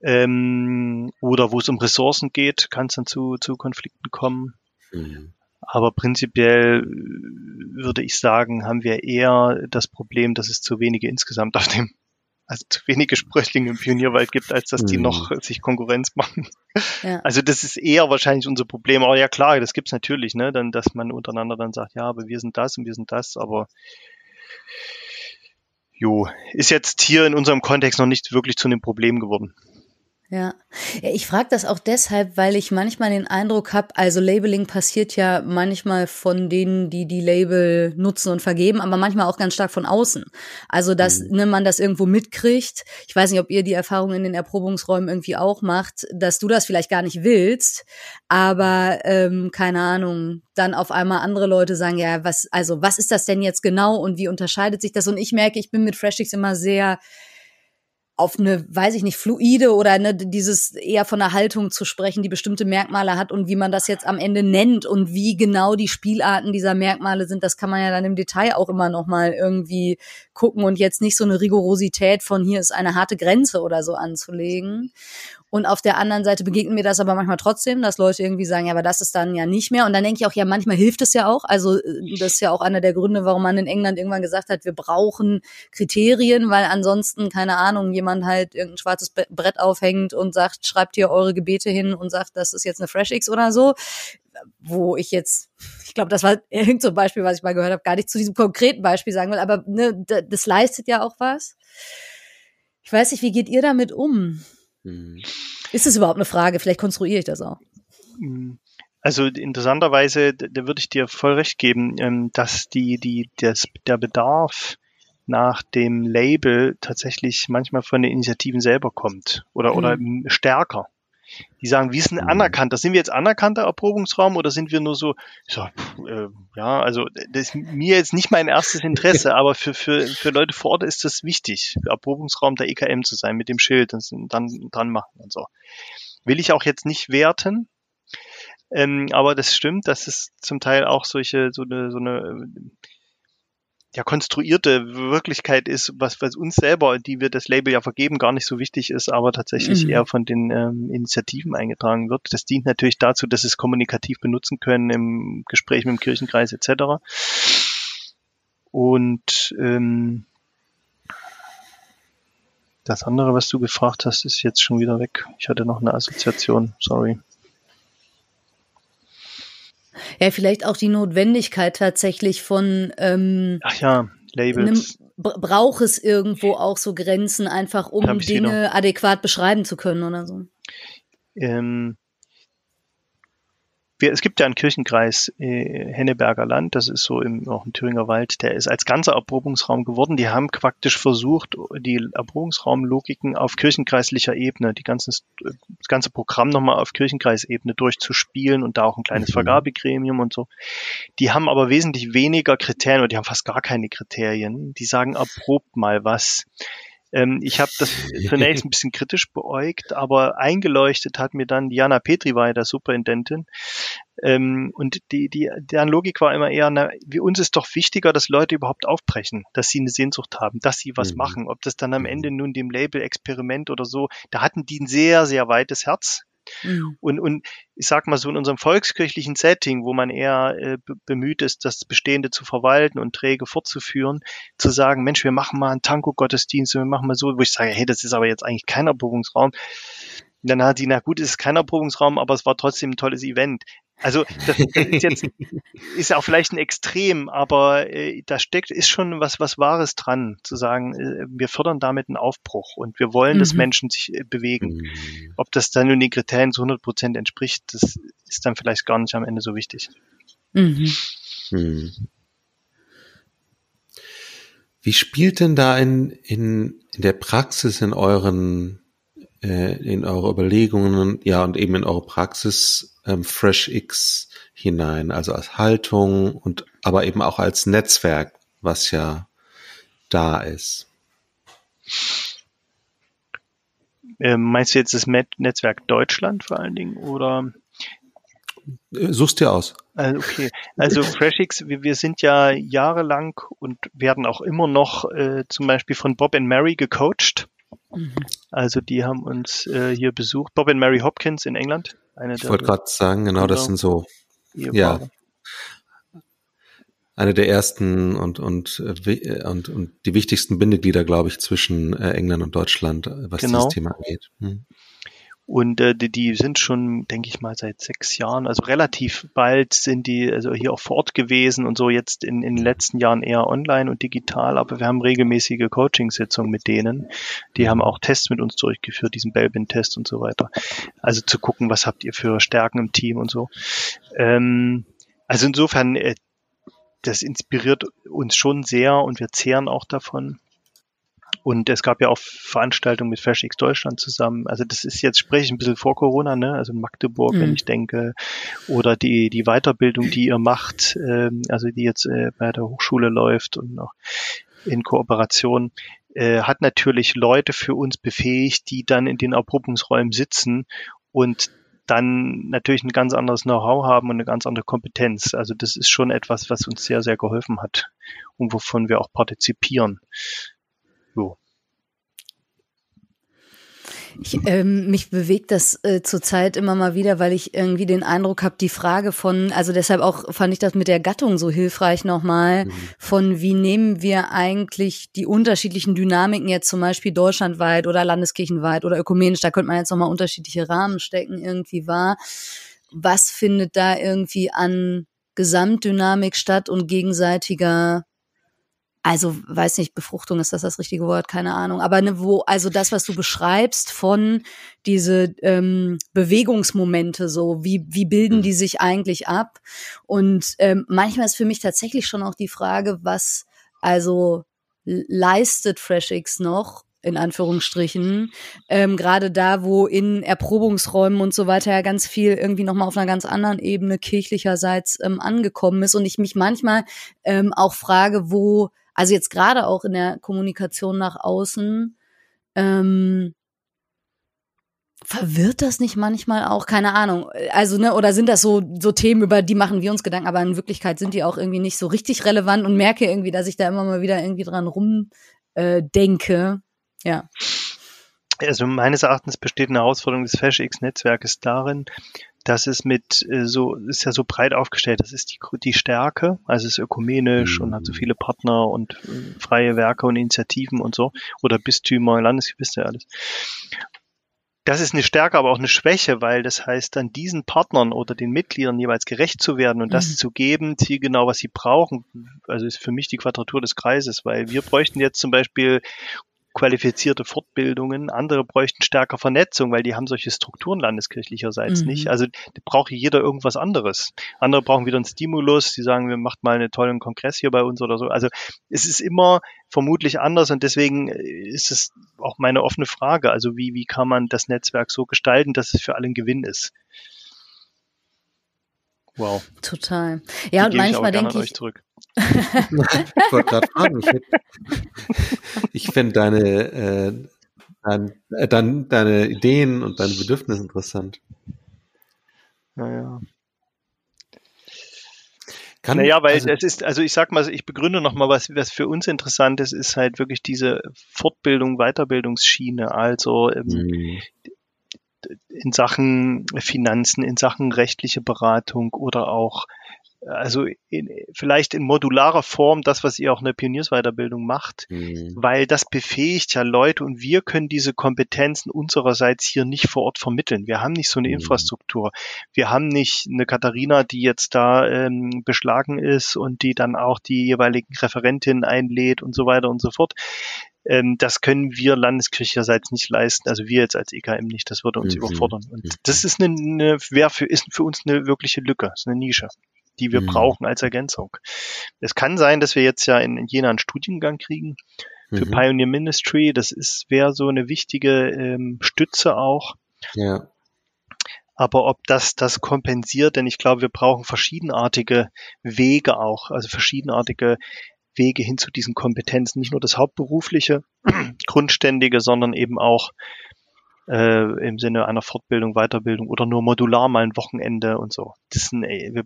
Ähm, oder wo es um Ressourcen geht, kann es dann zu, zu Konflikten kommen. Mhm. Aber prinzipiell würde ich sagen, haben wir eher das Problem, dass es zu wenige insgesamt auf dem, also zu wenige Sprösslinge im Pionierwald gibt, als dass die mhm. noch sich Konkurrenz machen. Ja. Also das ist eher wahrscheinlich unser Problem. Aber ja klar, das gibt's natürlich, ne, dann, dass man untereinander dann sagt, ja, aber wir sind das und wir sind das, aber jo, ist jetzt hier in unserem Kontext noch nicht wirklich zu einem Problem geworden. Ja, ich frage das auch deshalb, weil ich manchmal den Eindruck habe, also Labeling passiert ja manchmal von denen, die die Label nutzen und vergeben, aber manchmal auch ganz stark von außen. Also, dass mhm. ne, man das irgendwo mitkriegt. Ich weiß nicht, ob ihr die Erfahrung in den Erprobungsräumen irgendwie auch macht, dass du das vielleicht gar nicht willst, aber ähm, keine Ahnung, dann auf einmal andere Leute sagen, ja, was, also was ist das denn jetzt genau und wie unterscheidet sich das? Und ich merke, ich bin mit Freshix immer sehr auf eine, weiß ich nicht, fluide oder ne, dieses eher von einer Haltung zu sprechen, die bestimmte Merkmale hat und wie man das jetzt am Ende nennt und wie genau die Spielarten dieser Merkmale sind, das kann man ja dann im Detail auch immer noch mal irgendwie gucken und jetzt nicht so eine Rigorosität von hier ist eine harte Grenze oder so anzulegen. Und auf der anderen Seite begegnet mir das aber manchmal trotzdem, dass Leute irgendwie sagen, ja, aber das ist dann ja nicht mehr. Und dann denke ich auch, ja, manchmal hilft es ja auch. Also äh, das ist ja auch einer der Gründe, warum man in England irgendwann gesagt hat, wir brauchen Kriterien, weil ansonsten, keine Ahnung, jemand halt irgendein schwarzes Brett aufhängt und sagt, schreibt hier eure Gebete hin und sagt, das ist jetzt eine Fresh X oder so wo ich jetzt, ich glaube, das war irgend so Beispiel, was ich mal gehört habe, gar nicht zu diesem konkreten Beispiel sagen will, aber ne, das leistet ja auch was. Ich weiß nicht, wie geht ihr damit um? Mhm. Ist es überhaupt eine Frage? Vielleicht konstruiere ich das auch. Mhm. Also interessanterweise, da würde ich dir voll recht geben, ähm, dass die, die, das, der Bedarf nach dem Label tatsächlich manchmal von den Initiativen selber kommt oder, oder mhm. stärker. Die sagen, ist denn mhm. anerkannt? Sind wir jetzt anerkannter Erprobungsraum oder sind wir nur so, so äh, ja, also das ist mir jetzt nicht mein erstes Interesse, aber für, für, für Leute vor Ort ist das wichtig, Erprobungsraum der EKM zu sein mit dem Schild und dann dran machen und so. Will ich auch jetzt nicht werten, ähm, aber das stimmt, dass es zum Teil auch solche, so eine, so eine ja, konstruierte Wirklichkeit ist, was, was uns selber, die wir das Label ja vergeben, gar nicht so wichtig ist, aber tatsächlich mhm. eher von den ähm, Initiativen eingetragen wird. Das dient natürlich dazu, dass sie es kommunikativ benutzen können im Gespräch mit dem Kirchenkreis etc. Und ähm, das andere, was du gefragt hast, ist jetzt schon wieder weg. Ich hatte noch eine Assoziation, sorry. Ja, vielleicht auch die Notwendigkeit tatsächlich von ähm, Ach ja, Labels. Braucht es irgendwo auch so Grenzen, einfach um Dinge adäquat beschreiben zu können oder so? Ähm, wir, es gibt ja einen Kirchenkreis äh, Henneberger Land, das ist so im, auch im Thüringer Wald, der ist als ganzer Erprobungsraum geworden. Die haben praktisch versucht, die Erprobungsraumlogiken auf kirchenkreislicher Ebene, die ganzen, das ganze Programm nochmal auf Kirchenkreisebene durchzuspielen und da auch ein kleines mhm. Vergabegremium und so. Die haben aber wesentlich weniger Kriterien oder die haben fast gar keine Kriterien. Die sagen, erprobt mal was. Ähm, ich habe das zunächst ein bisschen kritisch beäugt, aber eingeleuchtet hat mir dann Diana Petri war ja der Superintendentin. Ähm, und die, die, deren Logik war immer eher, na, wie uns ist doch wichtiger, dass Leute überhaupt aufbrechen, dass sie eine Sehnsucht haben, dass sie was mhm. machen. Ob das dann am mhm. Ende nun dem Label Experiment oder so, da hatten die ein sehr, sehr weites Herz. Mhm. Und, und ich sag mal so in unserem volkskirchlichen Setting, wo man eher äh, bemüht ist, das Bestehende zu verwalten und träge fortzuführen, zu sagen, Mensch, wir machen mal einen Tanko-Gottesdienst und wir machen mal so, wo ich sage, hey, das ist aber jetzt eigentlich kein Erprobungsraum. Und dann hat die, na gut, es ist kein Erprobungsraum, aber es war trotzdem ein tolles Event. Also das, ist jetzt ist auch vielleicht ein Extrem, aber äh, da steckt ist schon was was Wahres dran, zu sagen, äh, wir fördern damit einen Aufbruch und wir wollen, mhm. dass Menschen sich äh, bewegen. Mhm. Ob das dann nun den Kriterien zu 100 Prozent entspricht, das ist dann vielleicht gar nicht am Ende so wichtig. Mhm. Mhm. Wie spielt denn da in, in, in der Praxis in euren in eure Überlegungen, ja und eben in eure Praxis ähm, FreshX hinein, also als Haltung und aber eben auch als Netzwerk, was ja da ist. Ähm, meinst du jetzt das Netzwerk Deutschland vor allen Dingen oder? Äh, suchst dir aus. Also okay, also FreshX, wir, wir sind ja jahrelang und werden auch immer noch äh, zum Beispiel von Bob and Mary gecoacht Mhm. Also die haben uns äh, hier besucht. Bob und Mary Hopkins in England. Eine ich wollte gerade sagen, genau, das sind so ja eine der ersten und und äh, und und die wichtigsten Bindeglieder, glaube ich, zwischen äh, England und Deutschland, äh, was genau. dieses Thema angeht. Hm. Und äh, die, die sind schon, denke ich mal, seit sechs Jahren, also relativ bald sind die also hier auch fort gewesen und so jetzt in, in den letzten Jahren eher online und digital, aber wir haben regelmäßige Coaching-Sitzungen mit denen. Die haben auch Tests mit uns durchgeführt, diesen Belbin-Test und so weiter. Also zu gucken, was habt ihr für Stärken im Team und so. Ähm, also insofern, äh, das inspiriert uns schon sehr und wir zehren auch davon. Und es gab ja auch Veranstaltungen mit FreshX Deutschland zusammen. Also das ist jetzt, spreche ich ein bisschen vor Corona, ne? Also in Magdeburg, mhm. wenn ich denke, oder die, die Weiterbildung, die ihr macht, ähm, also die jetzt äh, bei der Hochschule läuft und noch in Kooperation, äh, hat natürlich Leute für uns befähigt, die dann in den Erprobungsräumen sitzen und dann natürlich ein ganz anderes Know-how haben und eine ganz andere Kompetenz. Also das ist schon etwas, was uns sehr, sehr geholfen hat und wovon wir auch partizipieren. So. Ich, ähm, mich bewegt das äh, zurzeit immer mal wieder, weil ich irgendwie den Eindruck habe, die Frage von, also deshalb auch fand ich das mit der Gattung so hilfreich nochmal, mhm. von wie nehmen wir eigentlich die unterschiedlichen Dynamiken jetzt zum Beispiel deutschlandweit oder landeskirchenweit oder ökumenisch, da könnte man jetzt nochmal unterschiedliche Rahmen stecken, irgendwie wahr. Was findet da irgendwie an Gesamtdynamik statt und gegenseitiger also weiß nicht, Befruchtung ist das das richtige Wort, keine Ahnung. Aber ne, wo, also das, was du beschreibst von diese ähm, Bewegungsmomente, so wie wie bilden mhm. die sich eigentlich ab? Und ähm, manchmal ist für mich tatsächlich schon auch die Frage, was also leistet FreshX noch in Anführungsstrichen, ähm, gerade da, wo in Erprobungsräumen und so weiter ja ganz viel irgendwie nochmal auf einer ganz anderen Ebene kirchlicherseits ähm, angekommen ist und ich mich manchmal ähm, auch frage, wo also jetzt gerade auch in der Kommunikation nach außen, ähm, verwirrt das nicht manchmal auch? Keine Ahnung. Also, ne, oder sind das so, so Themen, über die machen wir uns Gedanken, aber in Wirklichkeit sind die auch irgendwie nicht so richtig relevant und merke irgendwie, dass ich da immer mal wieder irgendwie dran rumdenke. Äh, ja. Also meines Erachtens besteht eine Herausforderung des FashX-Netzwerkes darin, das ist mit äh, so, ist ja so breit aufgestellt. Das ist die, die Stärke, also es ist ökumenisch mhm. und hat so mhm. viele Partner und äh, freie Werke und Initiativen und so. Oder Bistümer, Landesgebiste, alles. Das ist eine Stärke, aber auch eine Schwäche, weil das heißt, dann diesen Partnern oder den Mitgliedern jeweils gerecht zu werden und das mhm. zu geben, zielgenau, was sie brauchen. Also ist für mich die Quadratur des Kreises, weil wir bräuchten jetzt zum Beispiel qualifizierte Fortbildungen. Andere bräuchten stärker Vernetzung, weil die haben solche Strukturen landeskirchlicherseits mhm. nicht. Also braucht jeder irgendwas anderes. Andere brauchen wieder einen Stimulus. Die sagen, wir macht mal einen tollen Kongress hier bei uns oder so. Also es ist immer vermutlich anders und deswegen ist es auch meine offene Frage. Also wie, wie kann man das Netzwerk so gestalten, dass es für alle ein Gewinn ist? Wow. Total. Ja, und manchmal denke ich. Zurück. ich wollte gerade fragen. Ich, ich finde deine, äh, dein, äh, dein, deine Ideen und deine Bedürfnisse interessant. Naja. Kann, naja, weil also, es ist, also ich sag mal, ich begründe nochmal, was, was für uns interessant ist, ist halt wirklich diese Fortbildung, Weiterbildungsschiene. Also ähm, mhm in Sachen Finanzen, in Sachen rechtliche Beratung oder auch also in, vielleicht in modularer Form das, was ihr auch in der Pioniersweiterbildung macht, mhm. weil das befähigt ja Leute und wir können diese Kompetenzen unsererseits hier nicht vor Ort vermitteln. Wir haben nicht so eine mhm. Infrastruktur. Wir haben nicht eine Katharina, die jetzt da ähm, beschlagen ist und die dann auch die jeweiligen Referentinnen einlädt und so weiter und so fort. Ähm, das können wir landeskirchlicherseits nicht leisten, also wir jetzt als EKM nicht, das würde uns mhm. überfordern. Und das ist eine, eine wäre für, ist für uns eine wirkliche Lücke, ist eine Nische die wir mhm. brauchen als Ergänzung. Es kann sein, dass wir jetzt ja in, in Jena einen Studiengang kriegen für mhm. Pioneer Ministry. Das ist wäre so eine wichtige ähm, Stütze auch. Ja. Aber ob das das kompensiert, denn ich glaube, wir brauchen verschiedenartige Wege auch, also verschiedenartige Wege hin zu diesen Kompetenzen, nicht nur das hauptberufliche, grundständige, sondern eben auch äh, im Sinne einer Fortbildung, Weiterbildung oder nur modular mal ein Wochenende und so. Das sind, ey, wir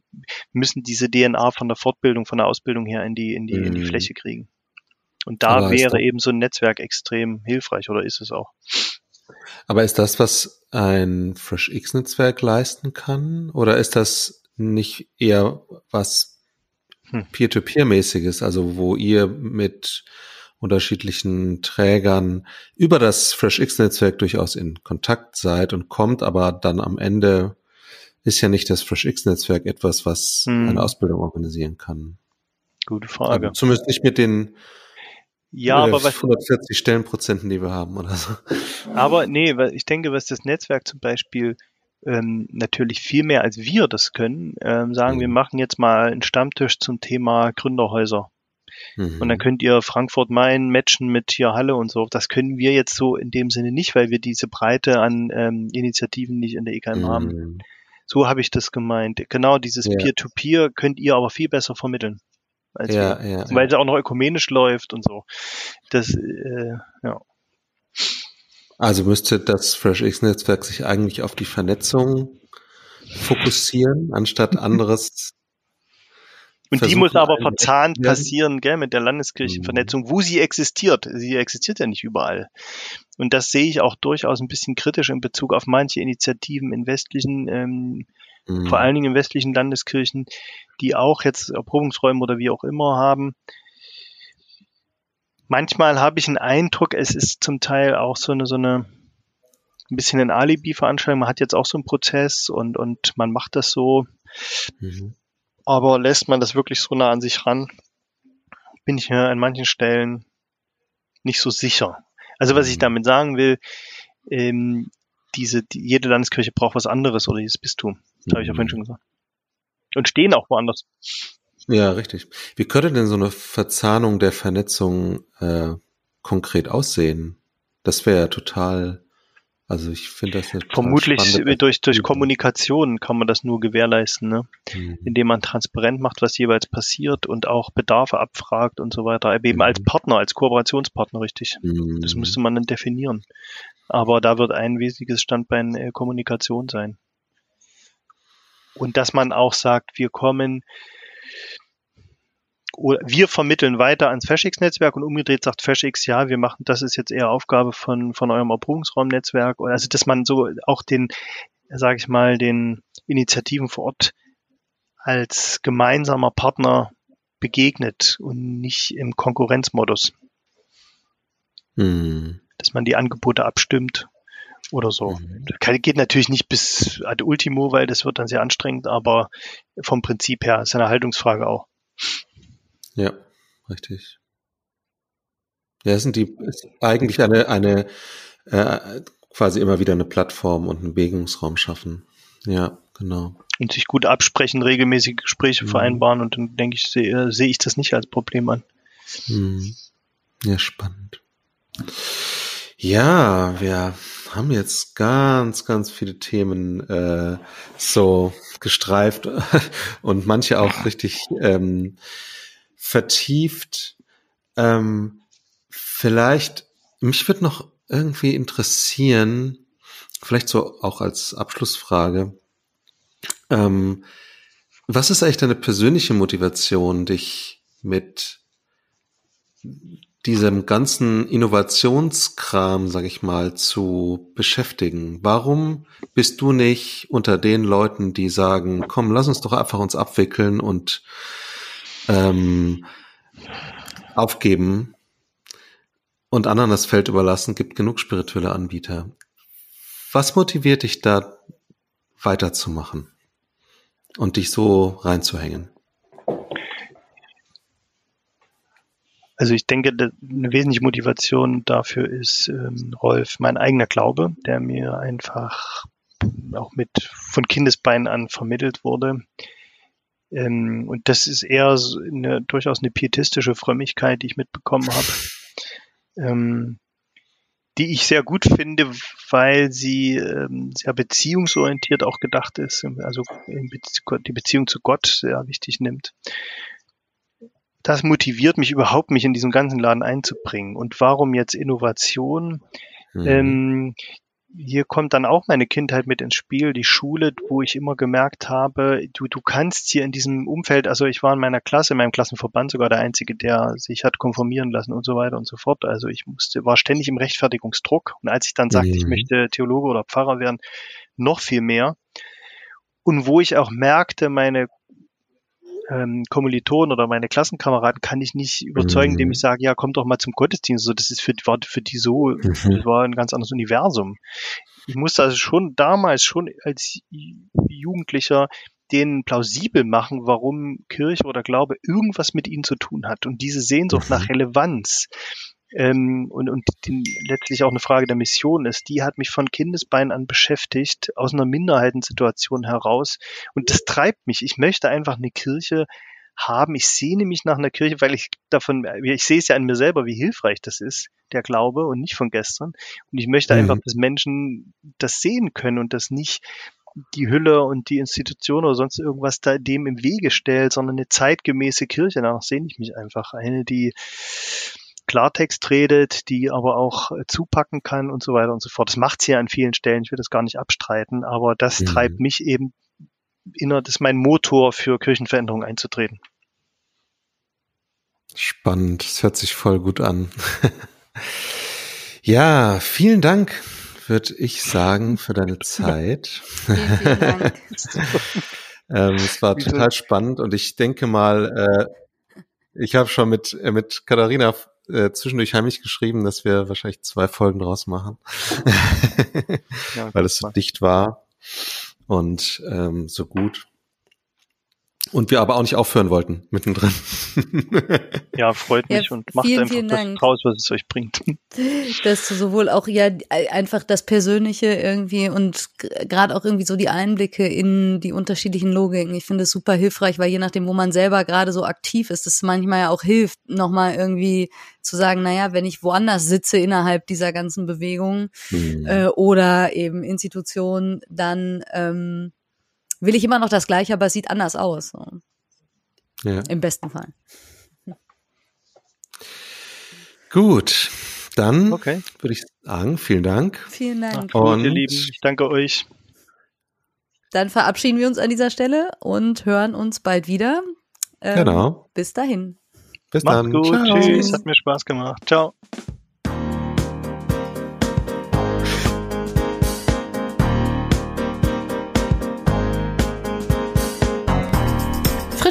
müssen diese DNA von der Fortbildung, von der Ausbildung her in die, in die, mhm. in die mhm. Fläche kriegen. Und da wäre eben so ein Netzwerk extrem hilfreich oder ist es auch. Aber ist das, was ein FreshX-Netzwerk leisten kann? Oder ist das nicht eher was. Peer-to-Peer-mäßiges, also wo ihr mit unterschiedlichen Trägern über das FreshX-Netzwerk durchaus in Kontakt seid und kommt, aber dann am Ende ist ja nicht das FreshX-Netzwerk etwas, was hm. eine Ausbildung organisieren kann. Gute Frage. Also zumindest nicht mit den ja, aber 140 Stellenprozenten, die wir haben oder so. Aber nee, ich denke, was das Netzwerk zum Beispiel ähm, natürlich viel mehr als wir das können, ähm, sagen, mhm. wir machen jetzt mal einen Stammtisch zum Thema Gründerhäuser. Mhm. Und dann könnt ihr Frankfurt Main matchen mit hier Halle und so. Das können wir jetzt so in dem Sinne nicht, weil wir diese Breite an ähm, Initiativen nicht in der EKM mhm. haben. So habe ich das gemeint. Genau dieses Peer-to-Peer -Peer könnt ihr aber viel besser vermitteln. Als ja, wir, ja, weil es auch noch ökumenisch läuft und so. Das, äh, ja. Also müsste das FreshX-Netzwerk sich eigentlich auf die Vernetzung fokussieren, anstatt anderes und die muss aber verzahnt passieren, gell, mit der Landeskirchenvernetzung, mhm. wo sie existiert. Sie existiert ja nicht überall. Und das sehe ich auch durchaus ein bisschen kritisch in Bezug auf manche Initiativen in westlichen, ähm, mhm. vor allen Dingen in westlichen Landeskirchen, die auch jetzt Erprobungsräume oder wie auch immer haben. Manchmal habe ich einen Eindruck, es ist zum Teil auch so eine, so eine, ein bisschen ein Alibi-Veranstaltung. Man hat jetzt auch so einen Prozess und, und man macht das so. Mhm. Aber lässt man das wirklich so nah an sich ran, bin ich mir an manchen Stellen nicht so sicher. Also was ich mhm. damit sagen will, ähm, diese, die, jede Landeskirche braucht was anderes oder dieses Bistum. Das habe ich ja vorhin mhm. schon gesagt. Und stehen auch woanders. Ja, richtig. Wie könnte denn so eine Verzahnung der Vernetzung äh, konkret aussehen? Das wäre ja total also ich finde das eine Vermutlich durch, durch Kommunikation kann man das nur gewährleisten, ne? Mhm. indem man transparent macht, was jeweils passiert und auch Bedarfe abfragt und so weiter. Eben mhm. als Partner, als Kooperationspartner, richtig. Mhm. Das müsste man dann definieren. Aber da wird ein wesentliches Standbein äh, Kommunikation sein. Und dass man auch sagt, wir kommen wir vermitteln weiter ans FashX-Netzwerk und umgedreht sagt FashX, ja, wir machen, das ist jetzt eher Aufgabe von, von eurem Erprobungsraumnetzwerk. Also, dass man so auch den, sage ich mal, den Initiativen vor Ort als gemeinsamer Partner begegnet und nicht im Konkurrenzmodus. Hm. Dass man die Angebote abstimmt oder so. Mhm. Geht natürlich nicht bis ad ultimo, weil das wird dann sehr anstrengend, aber vom Prinzip her ist eine Haltungsfrage auch. Ja, richtig. Ja, sind die ist eigentlich eine, eine äh, quasi immer wieder eine Plattform und einen Bewegungsraum schaffen. Ja, genau. Und sich gut absprechen, regelmäßige Gespräche mhm. vereinbaren und dann denke ich, sehe seh ich das nicht als Problem an. Mhm. Ja, spannend. Ja, wir haben jetzt ganz, ganz viele Themen äh, so gestreift und manche auch richtig ähm, vertieft. Ähm, vielleicht, mich würde noch irgendwie interessieren, vielleicht so auch als Abschlussfrage, ähm, was ist eigentlich deine persönliche Motivation, dich mit diesem ganzen Innovationskram, sag ich mal, zu beschäftigen? Warum bist du nicht unter den Leuten, die sagen, komm, lass uns doch einfach uns abwickeln und ähm, aufgeben und anderen das Feld überlassen, gibt genug spirituelle Anbieter. Was motiviert dich da weiterzumachen und dich so reinzuhängen? Also ich denke, eine wesentliche Motivation dafür ist, ähm, Rolf, mein eigener Glaube, der mir einfach auch mit von Kindesbeinen an vermittelt wurde. Ähm, und das ist eher so eine, durchaus eine pietistische Frömmigkeit, die ich mitbekommen habe, ähm, die ich sehr gut finde, weil sie ähm, sehr beziehungsorientiert auch gedacht ist, also die Beziehung zu Gott sehr wichtig nimmt. Das motiviert mich überhaupt, mich in diesen ganzen Laden einzubringen. Und warum jetzt Innovation? Mhm. Ähm, hier kommt dann auch meine Kindheit mit ins Spiel, die Schule, wo ich immer gemerkt habe, du, du kannst hier in diesem Umfeld, also ich war in meiner Klasse, in meinem Klassenverband sogar der Einzige, der sich hat konformieren lassen und so weiter und so fort. Also ich musste, war ständig im Rechtfertigungsdruck. Und als ich dann sagte, mhm. ich möchte Theologe oder Pfarrer werden, noch viel mehr. Und wo ich auch merkte, meine ähm, Kommilitonen oder meine Klassenkameraden kann ich nicht überzeugen, mhm. indem ich sage, ja, komm doch mal zum Gottesdienst. So, das ist für, war für die so, mhm. das war ein ganz anderes Universum. Ich musste also schon damals, schon als Jugendlicher, denen plausibel machen, warum Kirche oder Glaube irgendwas mit ihnen zu tun hat. Und diese Sehnsucht mhm. nach Relevanz, ähm, und, und die letztlich auch eine Frage der Mission ist, die hat mich von Kindesbein an beschäftigt, aus einer Minderheitensituation heraus. Und das treibt mich. Ich möchte einfach eine Kirche haben. Ich sehne mich nach einer Kirche, weil ich davon, ich sehe es ja an mir selber, wie hilfreich das ist, der Glaube und nicht von gestern. Und ich möchte mhm. einfach, dass Menschen das sehen können und das nicht die Hülle und die Institution oder sonst irgendwas da dem im Wege stellt, sondern eine zeitgemäße Kirche. Danach sehne ich mich einfach. Eine, die Klartext redet, die aber auch äh, zupacken kann und so weiter und so fort. Das macht sie ja an vielen Stellen, ich will das gar nicht abstreiten, aber das mhm. treibt mich eben inner, das ist mein Motor für Kirchenveränderungen einzutreten. Spannend, das hört sich voll gut an. ja, vielen Dank, würde ich sagen, für deine Zeit. Vielen, vielen Dank. ähm, es war total spannend und ich denke mal, äh, ich habe schon mit, äh, mit Katharina äh, zwischendurch heimlich geschrieben, dass wir wahrscheinlich zwei Folgen draus machen, ja, weil es so dicht war und ähm, so gut. Und wir aber auch nicht aufhören wollten, mittendrin. ja, freut mich ja, und macht vielen, einfach vielen das Dank. raus, was es euch bringt. Dass sowohl auch ja einfach das Persönliche irgendwie und gerade auch irgendwie so die Einblicke in die unterschiedlichen Logiken. Ich finde es super hilfreich, weil je nachdem, wo man selber gerade so aktiv ist, es manchmal ja auch hilft, nochmal irgendwie zu sagen, naja, wenn ich woanders sitze innerhalb dieser ganzen Bewegung mhm. äh, oder eben Institutionen, dann ähm, will ich immer noch das Gleiche, aber es sieht anders aus. So. Ja. Im besten Fall. Gut, dann okay. würde ich sagen, vielen Dank. Vielen Dank. Und ihr Lieben, ich danke euch. Dann verabschieden wir uns an dieser Stelle und hören uns bald wieder. Ähm, genau. Bis dahin. Bis Macht's dann. gut. Ciao. Tschüss. Hat mir Spaß gemacht. Ciao.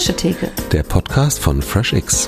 Frische Theke. Der Podcast von FreshX.